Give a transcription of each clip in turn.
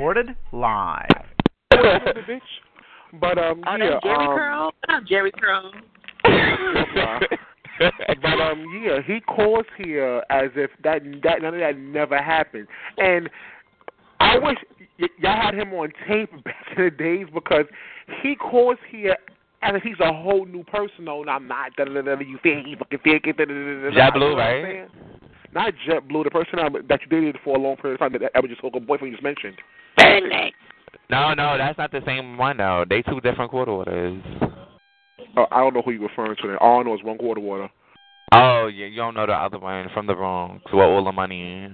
Recorded live. But um, Oh, yeah, that's Jerry um, Curl? I'm Jerry Curl. but um, yeah, he calls here as if that that none of that never happened, and I wish y- y'all had him on tape back in the days because he calls here as if he's a whole new person. No, I'm not. Da, da, da, da, you think he fucking think it? Da, I'm right? Saying? Not JetBlue, the person that that you dated for a long period of time that I was just a boyfriend you just mentioned. No, no, that's not the same one though. They two different quarter orders. Oh, I don't know who you're referring to. Then. All I know is one quarter water. Oh yeah, you don't know the other one from the Bronx. Where all the money in.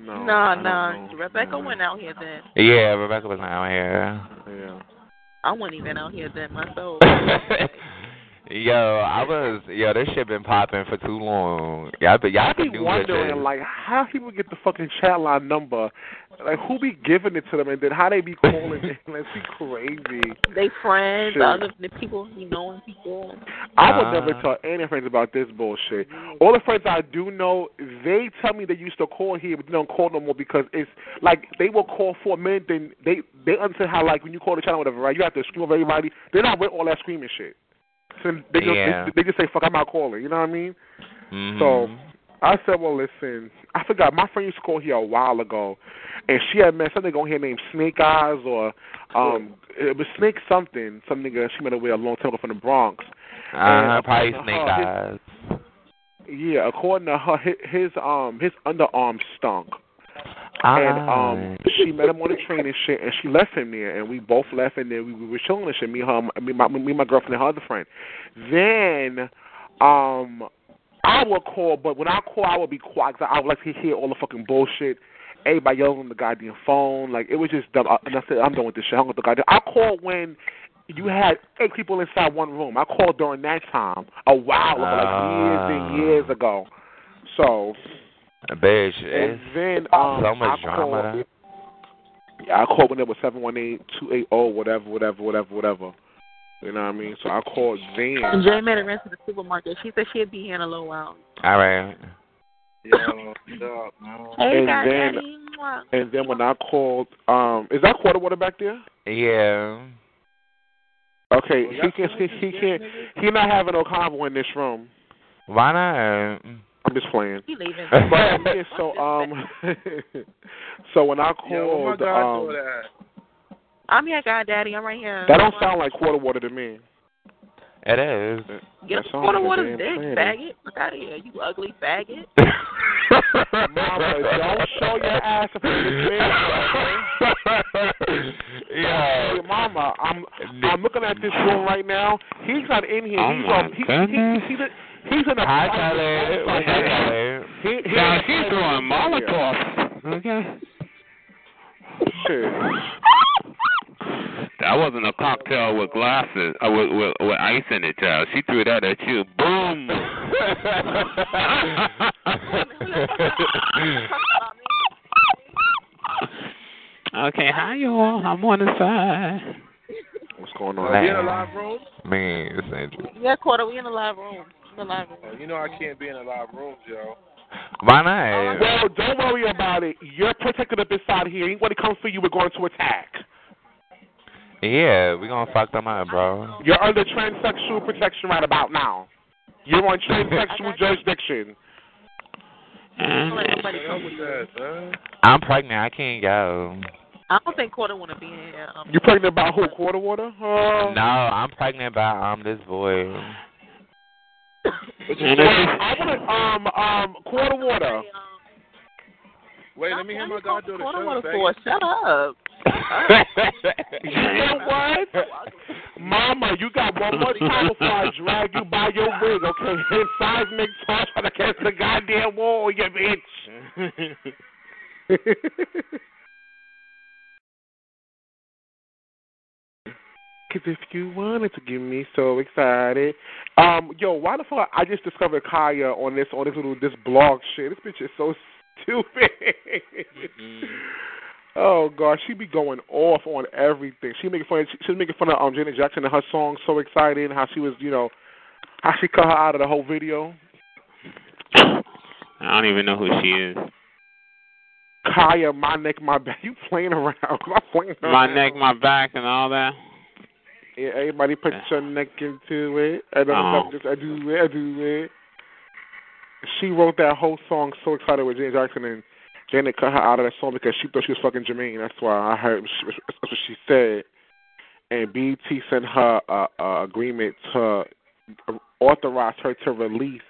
No, No, I don't no. Rebecca went out here then. Yeah, Rebecca was not out here. Yeah. I wasn't even out here then myself. yo, I was yo. This shit been popping for too long. Y'all, but y'all I be can do this wondering, like, how people get the fucking chat line number, like, who be giving it to them, and then how they be calling it? Let's be crazy. they friends, Shit. other the people you know and people. I would Uh. never tell any friends about this bullshit. All the friends I do know, they tell me they used to call here, but they don't call no more because it's like they will call for a minute, then they they understand how like when you call the channel, whatever, right? You have to scream over everybody. They're not with all that screaming shit. So they just Yeah. they, they just say, "Fuck, I'm not calling." You know what I mean? Mhm. So I said, well, listen, I forgot. My friend used to call here a while ago, and she had met something on here named Snake Eyes or um, it was Snake something, some nigga she met away a long time ago from the Bronx. uh, probably snake her, eyes. Yeah, according to her, his, his um his underarm stunk, and um she met him on the train and shit, and she left him there, and we both left, and then we, we were chilling and shit. Me, her, me, my, me, my girlfriend, and her other friend. Then, um, I would call, but when I call, I would be quiet. 'cause I would like to hear all the fucking bullshit. Everybody yelling on the goddamn phone, like it was just dumb. And I said, I'm done with this shit. I hung up the goddamn. I called when you had eight people inside one room. I called during that time a while ago, like years and Ah. years ago. So, Bitch, and then um, so much I drama. called, yeah, I called when it was seven one eight two eight zero whatever whatever whatever whatever. You know what I mean? So I called And then. Jay met her ran to the supermarket. She said she'd be here in a little while. All right. Hey, And God, then- Daddy. And then when I called, um, is that quarter water back there? Yeah. Okay, he can he, he can't he not having no convo in this room. Why not? I'm just playing. He leaving. But yeah, so um, so when I called, um, I'm your God, Daddy. I'm right here. that don't sound like quarter water to me. It is. Get that a sounds quarter like water dick, faggot. Look out of here, you ugly faggot. Mama, don't show your ass up in this man. yeah. Hey, Mama, I'm I'm looking at this room right now. He's not in here. Oh he's my on. He, he, goodness. he's, he's in a. Hi, private Kelly. room What's right up, now. Kelly? He, he, Now he's she's doing Molotov. Okay. Shit. That wasn't a cocktail with glasses, uh, with, with with ice in it, child. She threw that at you. Boom. okay, hi you all. I'm on the side. What's going on? Man. You in a live room? Man, it's Andrew. yeah, quarter. We in the live room. In the live room. Oh, you know I can't be in a live room, Joe. Why not? Well, don't worry about it. You're protected up inside here. Anybody comes for you, we're going to attack. Yeah, we gonna fuck them up, bro. You're under transsexual protection right about now. You're on transsexual jurisdiction. Don't let nobody What come else with is you. that, son? I'm pregnant. I can't go. I don't think quarter want to be here. Um, You pregnant about who? Quarter water? Uh, No, I'm pregnant by um this boy. I want to um um quarter water. Wait, let me hear my goddaughter. Quarter Shut water up, for. faggot. Shut up. you know what? Mama, you got one more time before I drag you by your wig, okay? And seismic toss on against the goddamn wall, you bitch. Cause if you wanted to get me so excited, um, yo, why the fuck? I just discovered Khia on this on this little this blog shit. This bitch is so stupid. Mm-hmm. Oh gosh, she be going off on everything. She making fun. She, she was making fun of um Janet Jackson and her song "So Excited" and how she was, you know, how she cut her out of the whole video. I don't even know who she is. Khia, my neck, my back. You playing around? I'm playing around. My neck, my back, and all that. Yeah, everybody put your neck into it. I don't Oh. just I do it. I do it. She wrote that whole song "So Excited" with Janet Jackson and Janet cut her out of that song because she thought she was fucking Jermaine. That's why I heard that's what she said. And BT sent her a, a agreement to authorize her to release,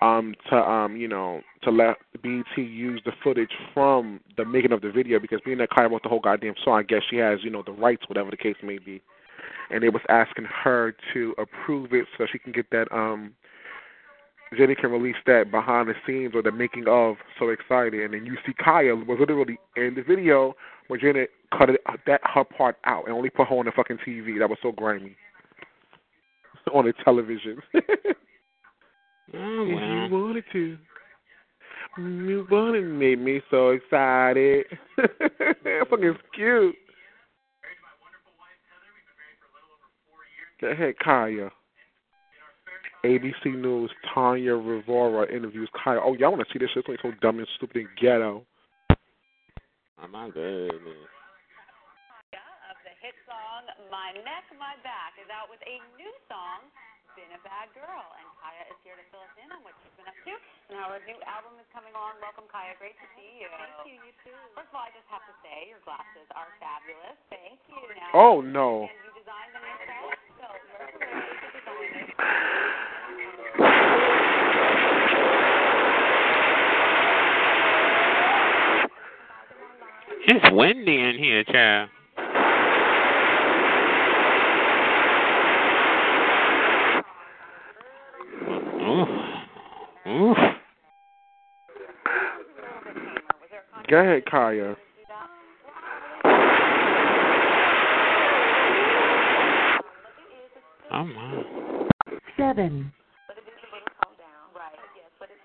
um, to um, you know, to let BT use the footage from the making of the video because being that Khia wrote the whole goddamn song, I guess she has you know the rights, whatever the case may be. And they was asking her to approve it so she can get that um Jenny can release that behind the scenes or the making of So Excited. And then you see Khia was literally in the video where Janet cut it, uh, that her part out and only put her on the fucking TV. That was so grimy. on the television. Oh, you wanted to. You wanted made me so excited. fucking cute. Go ahead, Khia. ABC News, Tanya Rivera interviews Khia. Oh, y'all want to see this shit? It's so dumb and stupid and ghetto. Oh, my goodness. of the hit song My Neck, My Back is out with a new song, Been a Bad Girl. And Khia is here to fill us in on what she's been up to and how her new album is coming along. Welcome, Khia. Great to see you. Thank you. You too. First of all, I just have to say your glasses are fabulous. Thank you. Now, Oh, no. And you designed them yourself? So, where's the way to design it? It's windy in here, child. Oof. Oof. Go ahead, Khia. Oh, my. seven, Right. Yes, but it's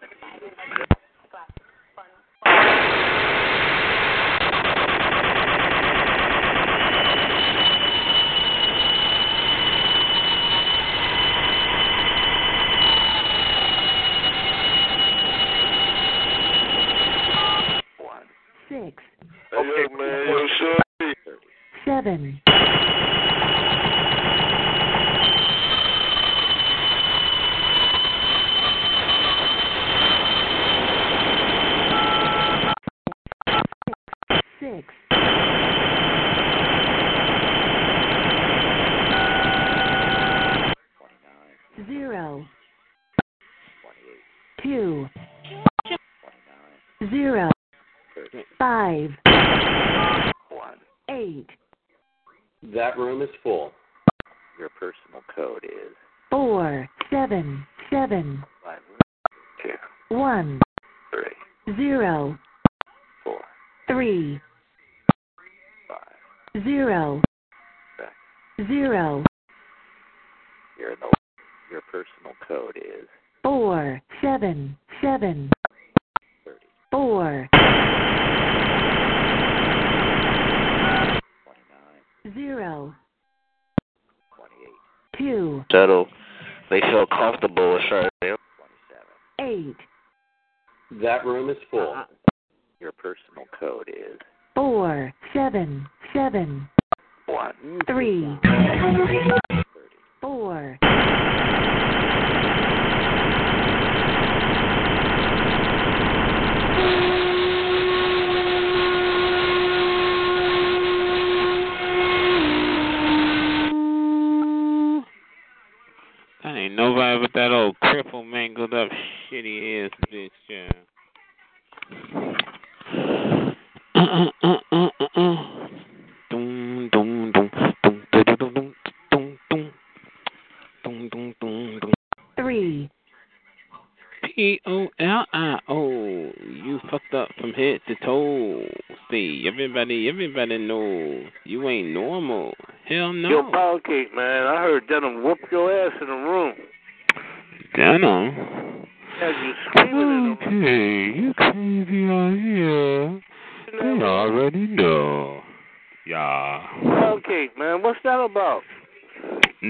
six, Hey, yo, man, yo, shorty. seven, six, zero, two, zero, five, eight, That room is full. Your personal code is four, seven, seven, five, two, one, three, zero, four, three, five. zero, zero, filled up shitty ass bitch child. Three. P O L I O. You fucked up from head to toe. See, everybody, everybody knows you ain't normal. Hell no. Yo, Power Cake, man. I heard Denim whoop your ass in the room. Denim?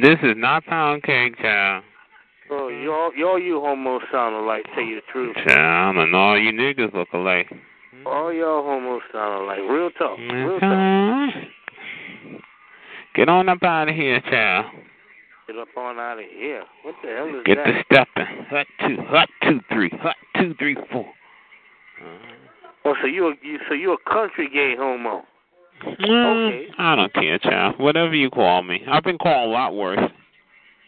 This is not pound cake, child. Oh, y'all, y'all you homos sound alike, tell you the truth. Child, and all you niggas look alike. All y'all homos sound alike. Real talk. Mm-hmm. Real talk. Get on up out of here, child. Get up on out of here. What the hell is Get that? Get the stepping. Hut two, hut two, three, hut two, three, four. Oh, so you, a, you so you a country gay homo? Mm, I don't care, child. Whatever you call me. I've been called a lot worse.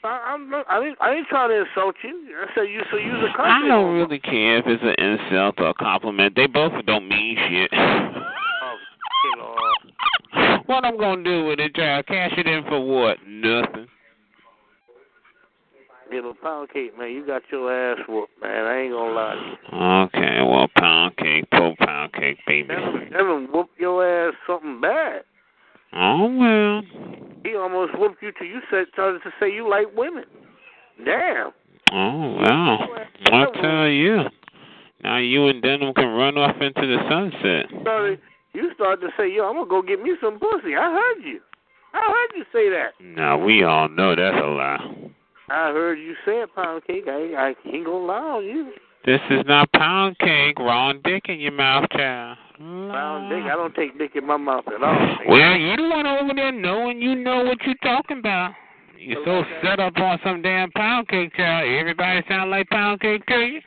I, I'm not, I didn't I ain't trying to insult you. I said you so use a compliment. I don't really care if it's an insult or a compliment. They both don't mean shit. Oh, what I'm gonna do with it, child? Cash it in for what? Nothing. Little pound cake, man. You got your ass whooped, man. I ain't gonna lie to you. Okay, well, pound cake, poor pound cake, baby. Devin, Devin whooped your ass something bad. Oh well. He almost whooped you till you said started to say you like women. Damn. Oh well. I'll tell you. Now you and Denim can run off into the sunset. Sorry, you started to say, yo, I'm gonna go get me some pussy. I heard you. I heard you say that. Now we all know that's a lie. I heard you say pound cake. I, I ain't gonna lie on you. This is not pound cake, wrong dick in your mouth, child. Pound dick. I don't take dick in my mouth at all. Well, you the one over there knowing you know what you're talking about. You're so set up on some damn pound cake, child. Everybody sound like pound cake to you.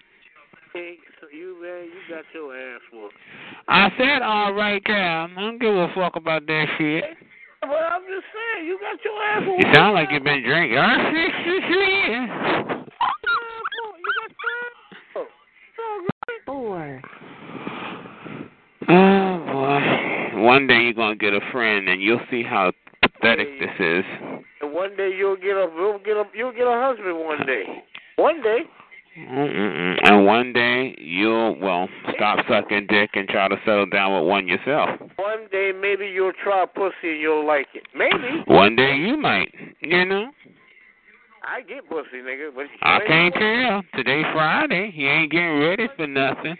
You man, you got your ass whooped. I said all right, child. I don't give a fuck about that shit. But I'm just saying, you got your ass. You sound like you've been drinking. Huh? Four. Oh boy. One day you're gonna get a friend and you'll see how pathetic this is. And one day you'll get a you'll get a you'll get a husband one day. One day. Mm-mm-mm. And one day you'll well stop sucking dick and try to settle down with one yourself. One day maybe you'll try pussy and you'll like it. Maybe. One day you might, you know. I get pussy, nigga, but I can't tell. Today's Friday. You ain't getting ready for nothing.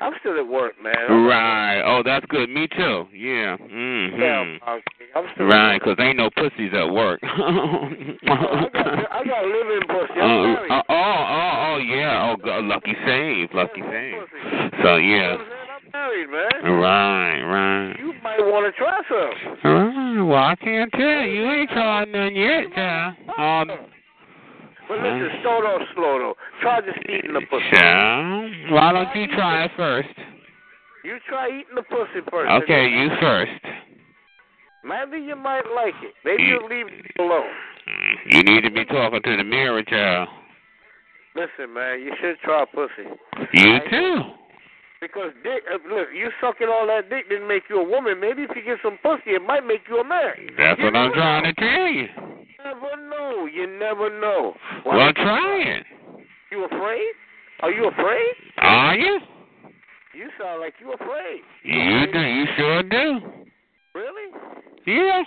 I'm still at work, man. Right. Oh, that's good. Me too. Yeah. Yeah, Mhm. I'm I'm still Right, 'cause ain't no pussies at work. I got I got living pussy. I'm Oh, married. oh, oh, oh, yeah. Oh, God, lucky save, lucky save. So yeah. Married, man. Right, right. You might want to try some. Right. Well, I can't tell. You ain't tried none yet, child. Um, But listen, slow though, slow though. Try just eating the pussy. child. Why don't you try it first? You try eating the pussy first. Okay, you first. Maybe you might like it. Maybe you'll leave it alone. You need to be talking to the mirror, child. Listen, man, you should try pussy. You too. Because dick, uh, look, you sucking all that dick didn't make you a woman. Maybe if you get some pussy, it might make you a man. That's You what I'm never trying know. to tell you. You never know. You never know. Why Well, try it. You afraid? Are you afraid? Are you? You sound like you afraid. You do. You sure do. Really? Yeah.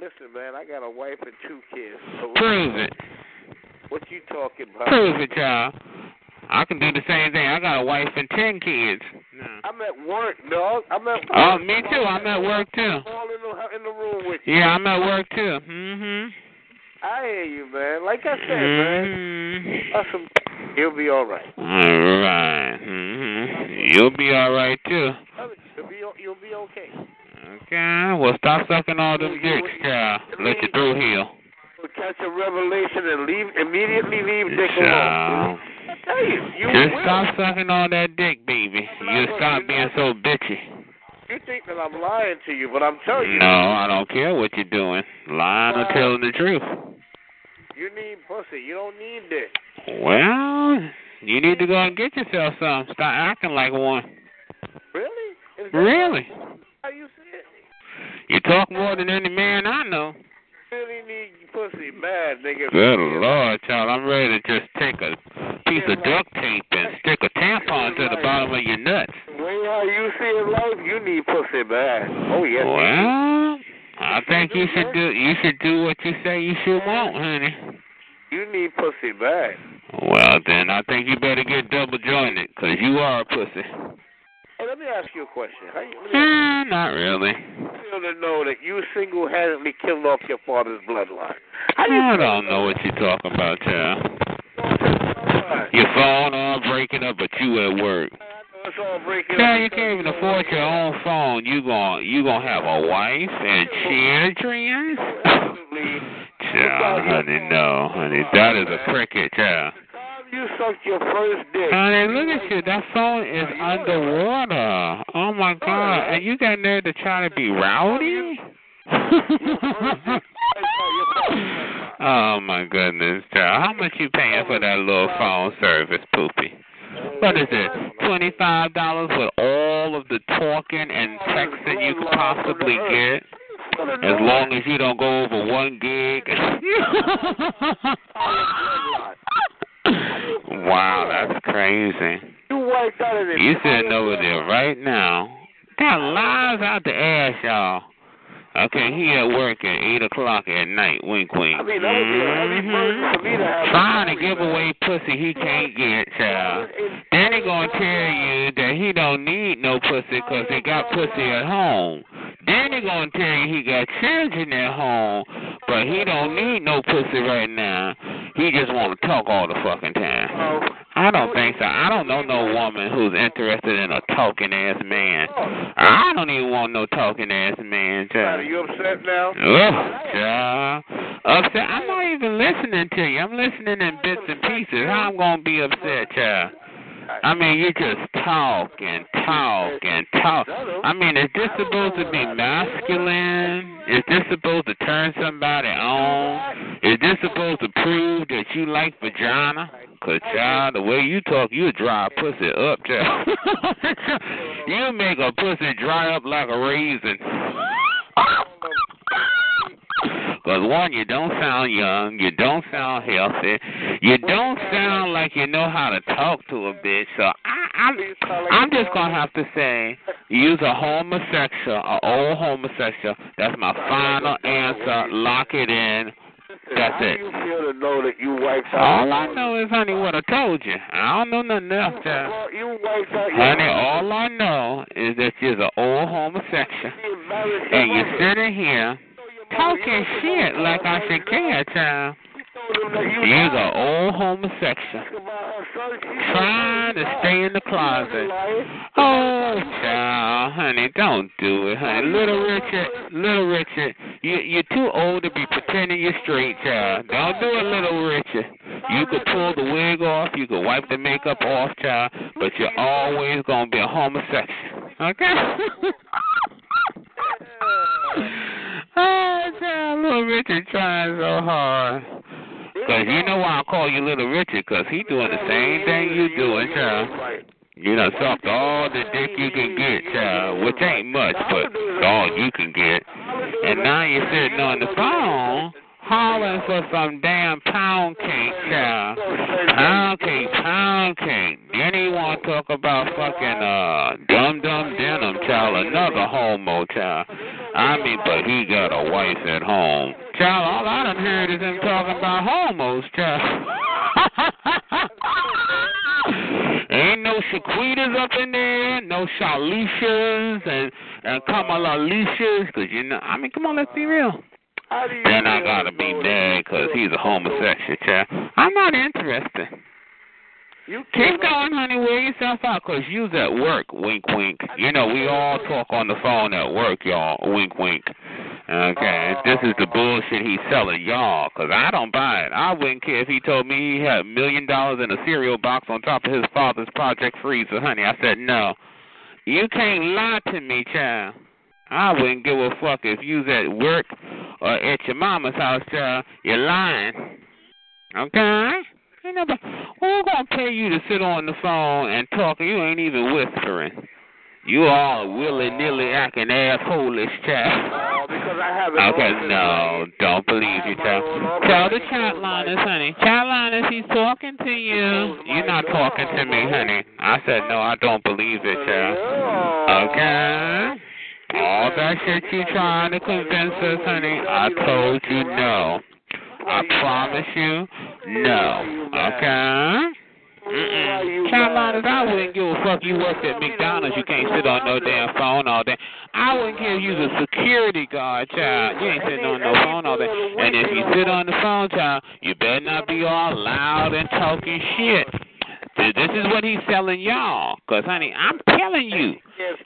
Listen, man, I got a wife and two kids. So Prove it. What you talking about? Prove it, child. I can do the same thing. I got a wife and ten kids. I'm at work, dog. I'm at work. Oh, me too. I'm at work too. I'm all in the, in the room with you. Yeah, I'm at work too. Mhm. I hear you, man. Like I said, man. Mhm. That's some, you'll be all right. All right. Mhm. You'll be all right too. You'll be, you'll be okay. Okay. Well, stop sucking all them dicks, child. Let your throat heal. We'll catch a revelation and leave immediately leave Dick alone. I tell you, you Just will. stop sucking all that dick, baby. You'll stop being so bitchy. You think that I'm lying to you, but I'm telling you. No, I don't care what you're doing. Lying or telling the truth. You need pussy. You don't need dick. Well, you need to go and get yourself some. Stop acting like one. Really? Really? How you see it? You talk more than any man I know. Really need pussy bad, nigga. Good Lord, child. I'm ready to just take a piece of duct tape and stick a tampon to the bottom of your nuts. The Way how you see it life, you need pussy bad. Oh yes. Well, I think you should do you should do what you say you should want, honey. You need pussy bad. Well, then I think you better get double jointed, 'cause you are a pussy. Hey, let me ask you a question. How you, me Eh, not really. feel to know that you single-handedly killed off your father's bloodline? How you I don't know what you're talking about, child. Your phone all breaking up, but you at work. It's all breaking Child, you can't even afford your own phone. You gon' you gonna have a wife and children? Child, honey, no, honey, that is a cricket, child. You sucked your first dick. Honey, look at you. That phone is underwater. Oh my God! And you got nerve to try to be rowdy? oh my goodness, child. How much you paying for that little phone service, Poopy? What is it? Twenty five dollars with all of the talking and texting you could possibly get? As long as you don't go over one gig. wow, that's crazy. You wiped out of it. You sitting over there right now. Got lies out the ass, y'all. Okay, he at work at eight o'clock at night. Wink, wink. I mean, that would be a heavy mm-hmm. burden for me to have. Trying to give away pussy he can't get, child. Then he gonna tell you that he don't need no pussy 'cause he got pussy at home. Then he gonna tell you he got children at home, but he don't need no pussy right now. He just want to talk all the fucking time. Oh. I don't think so. I don't know no woman who's interested in a talking ass man. Oh. I don't even want no talking ass man, Child. Are you upset now? Ugh, child. Upset. I'm not even listening to you. I'm listening in bits and pieces. How I'm gonna be upset, child? I mean, you just talk and talk and talk. I mean, is this supposed to be masculine? Is this supposed to turn somebody on? Is this supposed to prove that you like vagina? Cause child, the way you talk, you dry pussy up, child. you make a pussy dry up like a raisin. Cause one, you don't sound young, you don't sound healthy, you don't sound like you know how to talk to a bitch. So I, I'm, I'm just gonna have to say, use a homosexual, a old homosexual. That's my final answer. Lock it in. That's How it. do you feel to know that you wiped out? All I know is, honey, what I told you. I don't know nothing else, child. Well, you wiped out your Honey, all I know is that you're an old homosexual. And you're sitting here talking shit like I should care, child. You're an old homosexual. Trying to stay in the closet. Oh, child, honey, don't do it, honey. Little Richard, little Richard, you, you're too old to be pretending you're straight, child. Don't do it, little Richard. You could pull the wig off, you could wipe the makeup off, child, but you're always going to be a homosexual. Okay? oh, child, little Richard trying so hard. Because you know why I call you Little Richard, because he doing the same thing you doing, child. You done sucked all the dick you can get, child, which ain't much, but all you can get. And now you're sitting on the phone hollering for some damn pound cake, child. Pound cake, pound cake. Then he want to talk about fucking uh dum dum denim, child, another homo, child. I mean, but he got a wife at home. Child, all I done heard is him talking about homos, child. Ain't no Shaquitas up in there, no Shalishas and and Kamala Alicias, cause you know, I mean, come on, let's be real. Then I gotta be mad because he's a homosexual, child. I'm not interested. You Keep going, honey. Wear yourself out because you's at work. Wink, wink. You know, we all talk on the phone at work, y'all. Wink, wink. Okay, this is the bullshit he's selling y'all because I don't buy it. I wouldn't care if he told me he had a million dollars in a cereal box on top of his father's Project Freezer, honey. I said, no. You can't lie to me, child. I wouldn't give a fuck if you's at work or at your mama's house, child. You're lying. Okay? Ain't nobody, who gonna pay you to sit on the phone and talk and you ain't even whispering? You all willy nilly acting assholeish child. Oh, because I haven't. Okay, no, don't believe you, child. Tell the chat liners, honey. Chat liners, he's talking to you. You're not talking to me, honey. I said no, I don't believe it, child. Okay. All that shit you trying to convince us, honey, I told you no. I promise you, no. Okay? Mm-mm. Carolinas, I wouldn't give a fuck. You worked at McDonald's. You can't sit on no damn phone all day. I wouldn't give you the security guard, child. You ain't sitting on no phone all day. And if you sit on the phone, child, you better not be all loud and talking shit. This is what he's selling y'all. Because, honey, I'm telling you.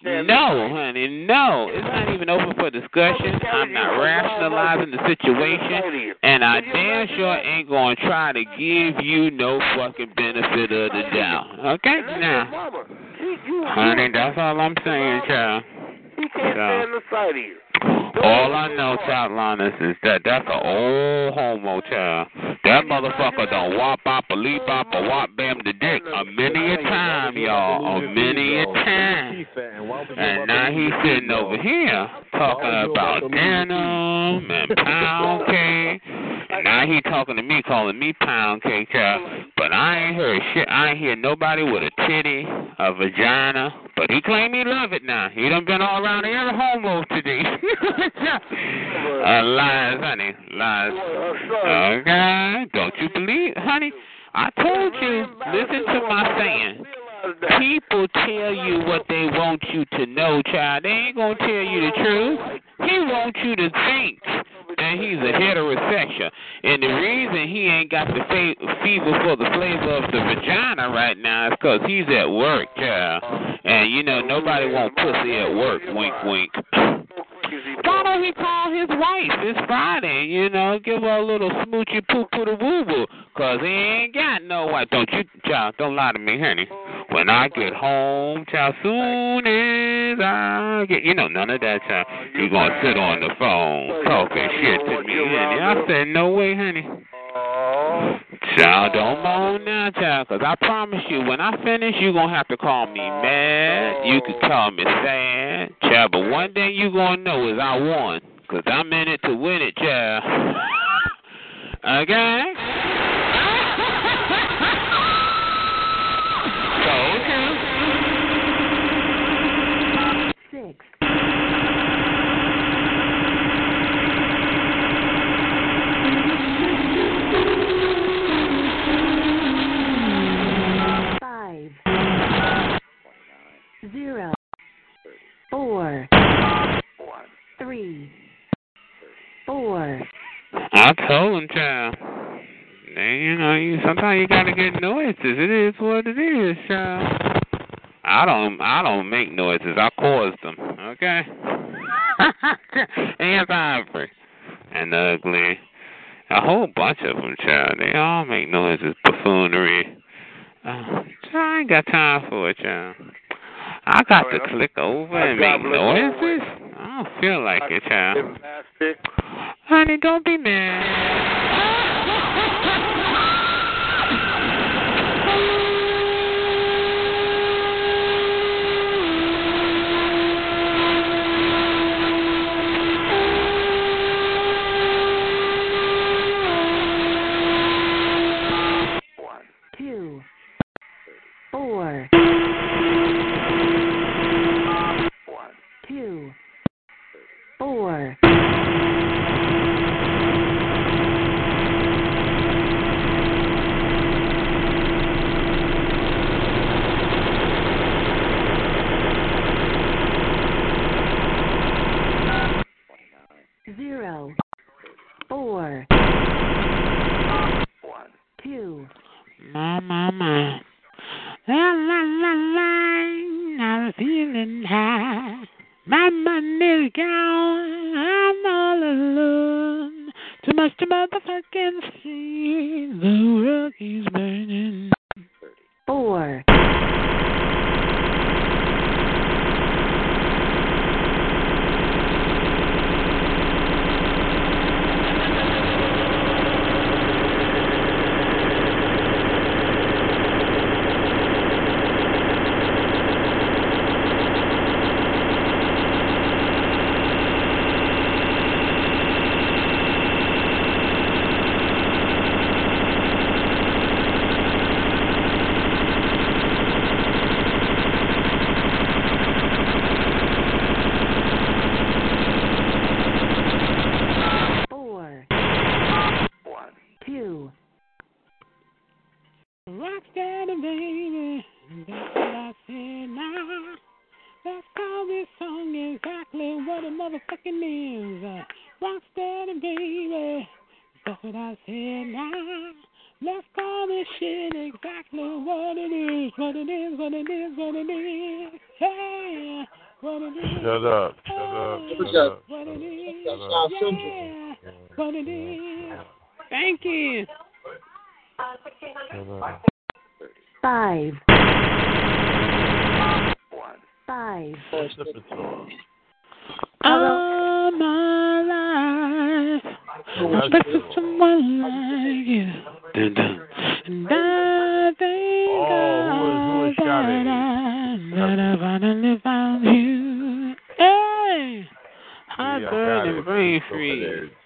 No, honey, no. It's not even open for discussion. I'm not rationalizing the situation. And I damn sure ain't to try to give you no fucking benefit of the doubt. Okay? Now, honey, that's all I'm saying, child. He can't stand the sight of you. All I know, child Linus, is that that's an old homo child. That motherfucker done wop bop a leap bop a wop bam the dick a many a time, y'all. A many a time. And now he's sitting over here talking about denim and pound cake. And now he talking to me, calling me pound cake child. But I ain't heard shit. I ain't hear nobody with a titty, a vagina. But he claim he love it now. He done been all around every homo today. uh, lies, honey. Lies. Okay. Don't you believe, honey? I told you, listen to my saying. People tell you what they want you to know, child. They ain't gonna tell you the truth. He wants you to think that he's a heterosexual. And the reason he ain't got the fa- fever for the flavor of the vagina right now is because he's at work, child. And, you know, nobody want pussy at work. Wink, wink. Why don't he call his wife? It's Friday, you know, give her a little smoochy poo poo to woo woo. Cause he ain't got no wife. Don't you, child, don't lie to me, honey. When I get home, child, soon as I get, you know, none of that, child. You gonna sit on the phone talking shit to me, honey. I said, no way, honey. Child, don't moan now, child, because I promise you, when I finish, you're going to have to call me mad. You could call me sad, child, but one thing you're going to know is I won, because I'm in it to win it, child. okay? Zero. Four. Three. Four. I told him, child. Man, you know, you sometimes you gotta get noises. It is what it is, child. I don't, I don't make noises. I cause them. Okay. and Ivory and Ugly, a whole bunch of them, child. They all make noises, buffoonery. Uh, I ain't got time for it, child. I got to click over and make noises. I don't feel like it, child. Honey, don't be mad. syndrome. But it is. Thank you. Five. Five. Five. Hey.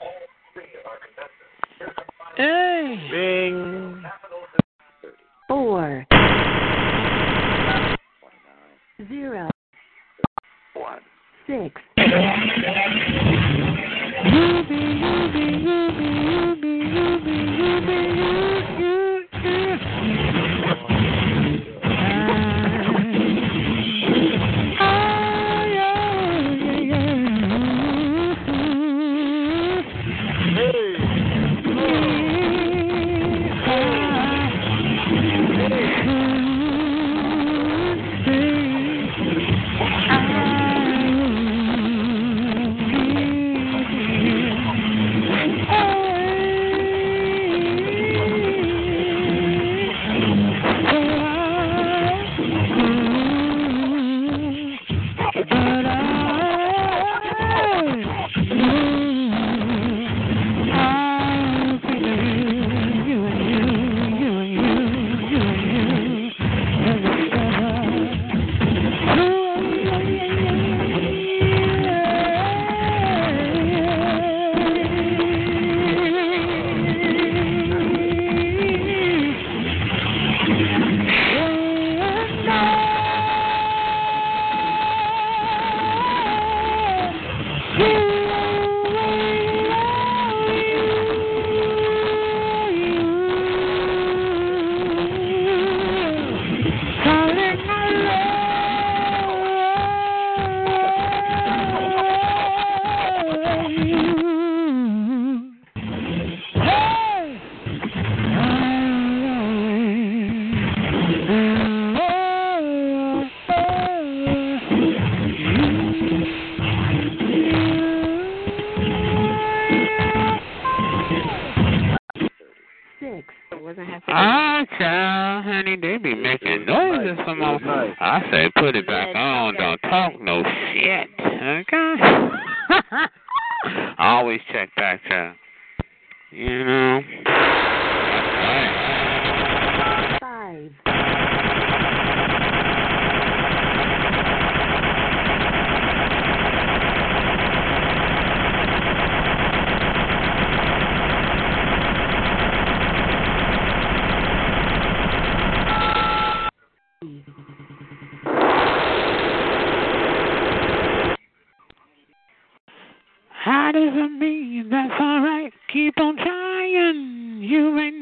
me. That's alright. Keep on trying. You ain't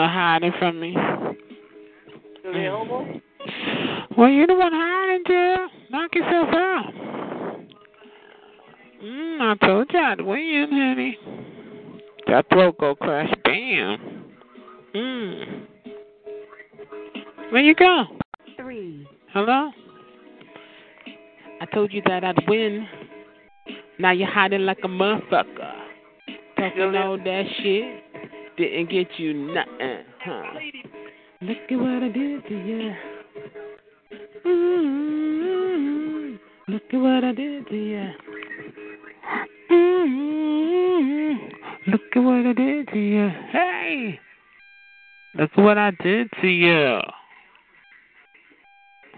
Still hiding from me. Available? Well, you're the one hiding, Jill. Knock yourself out. Mm, I told you I'd win, honey. That throat go crash. Bam. Mm. Where you go? Three. Hello? I told you that I'd win. Now you're hiding like a motherfucker. Talking all that shit didn't get you nothing, huh? Look at what I did to you. mm Look at what I did to you. mm Look at what I did to you. Hey! Look at what I did to you.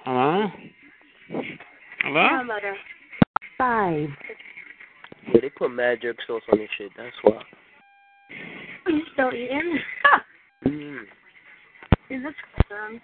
Hello? Hello? Five. Yeah, they put mad jerk sauce on this shit. That's why. You still eating? Mm. Is this um,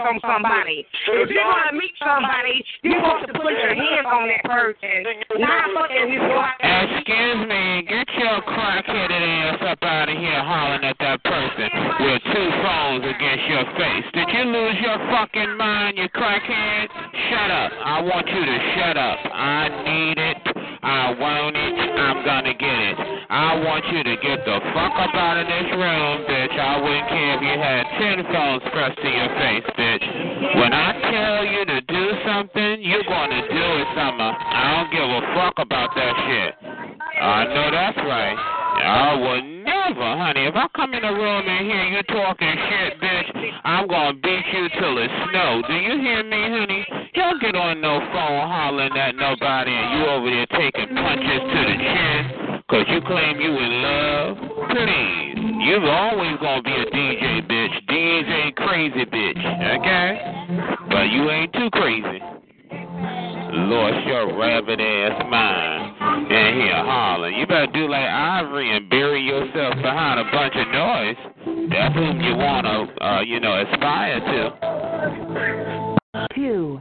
hands on somebody. If you want to meet somebody, you want to put your hands on that person. Not fucking his. Excuse me, get your crack-headed ass up out of here hollering at that person with two phones against your face. Did you lose your fucking mind, you crackhead? Shut up. I want you to shut up. I need it. I want it. I'm gonna get it. I want you to get the fuck up out of this room, bitch. I wouldn't care if you had ten phones pressed to your face, bitch. When I tell you to do something, you're gonna do it, Summer. I don't give a fuck about that shit. I know that's right. I will never, honey. If I come in the room and hear you talking shit, bitch, I'm gonna beat you till it snow. Do you hear me, honey? Don't get on no phone hollering at nobody and you over there taking punches to the chin because you claim you in love. Please. You're always going to be a DJ bitch. DJ crazy bitch. Okay? But you ain't too crazy. Lost your rabbit ass mind in here hollering. You better do like Ivory and bury yourself behind a bunch of noise. That's whom you want to, uh, you know, aspire to. Two.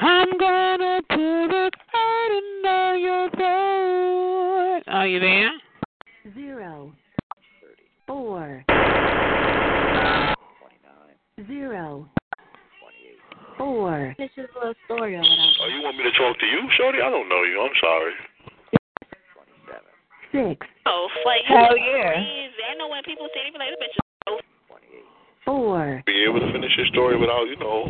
I'm gonna put a curtain on your throat. Are you there? Zero. Four. Zero. Four. This is a little story or whatever. Oh, you want me to talk to you, Shorty? I don't know you. I'm sorry. Six. Oh, like Hell yeah. crazy. I know when people say they be like, this bitch is so Four. Be able to finish your story without, you know.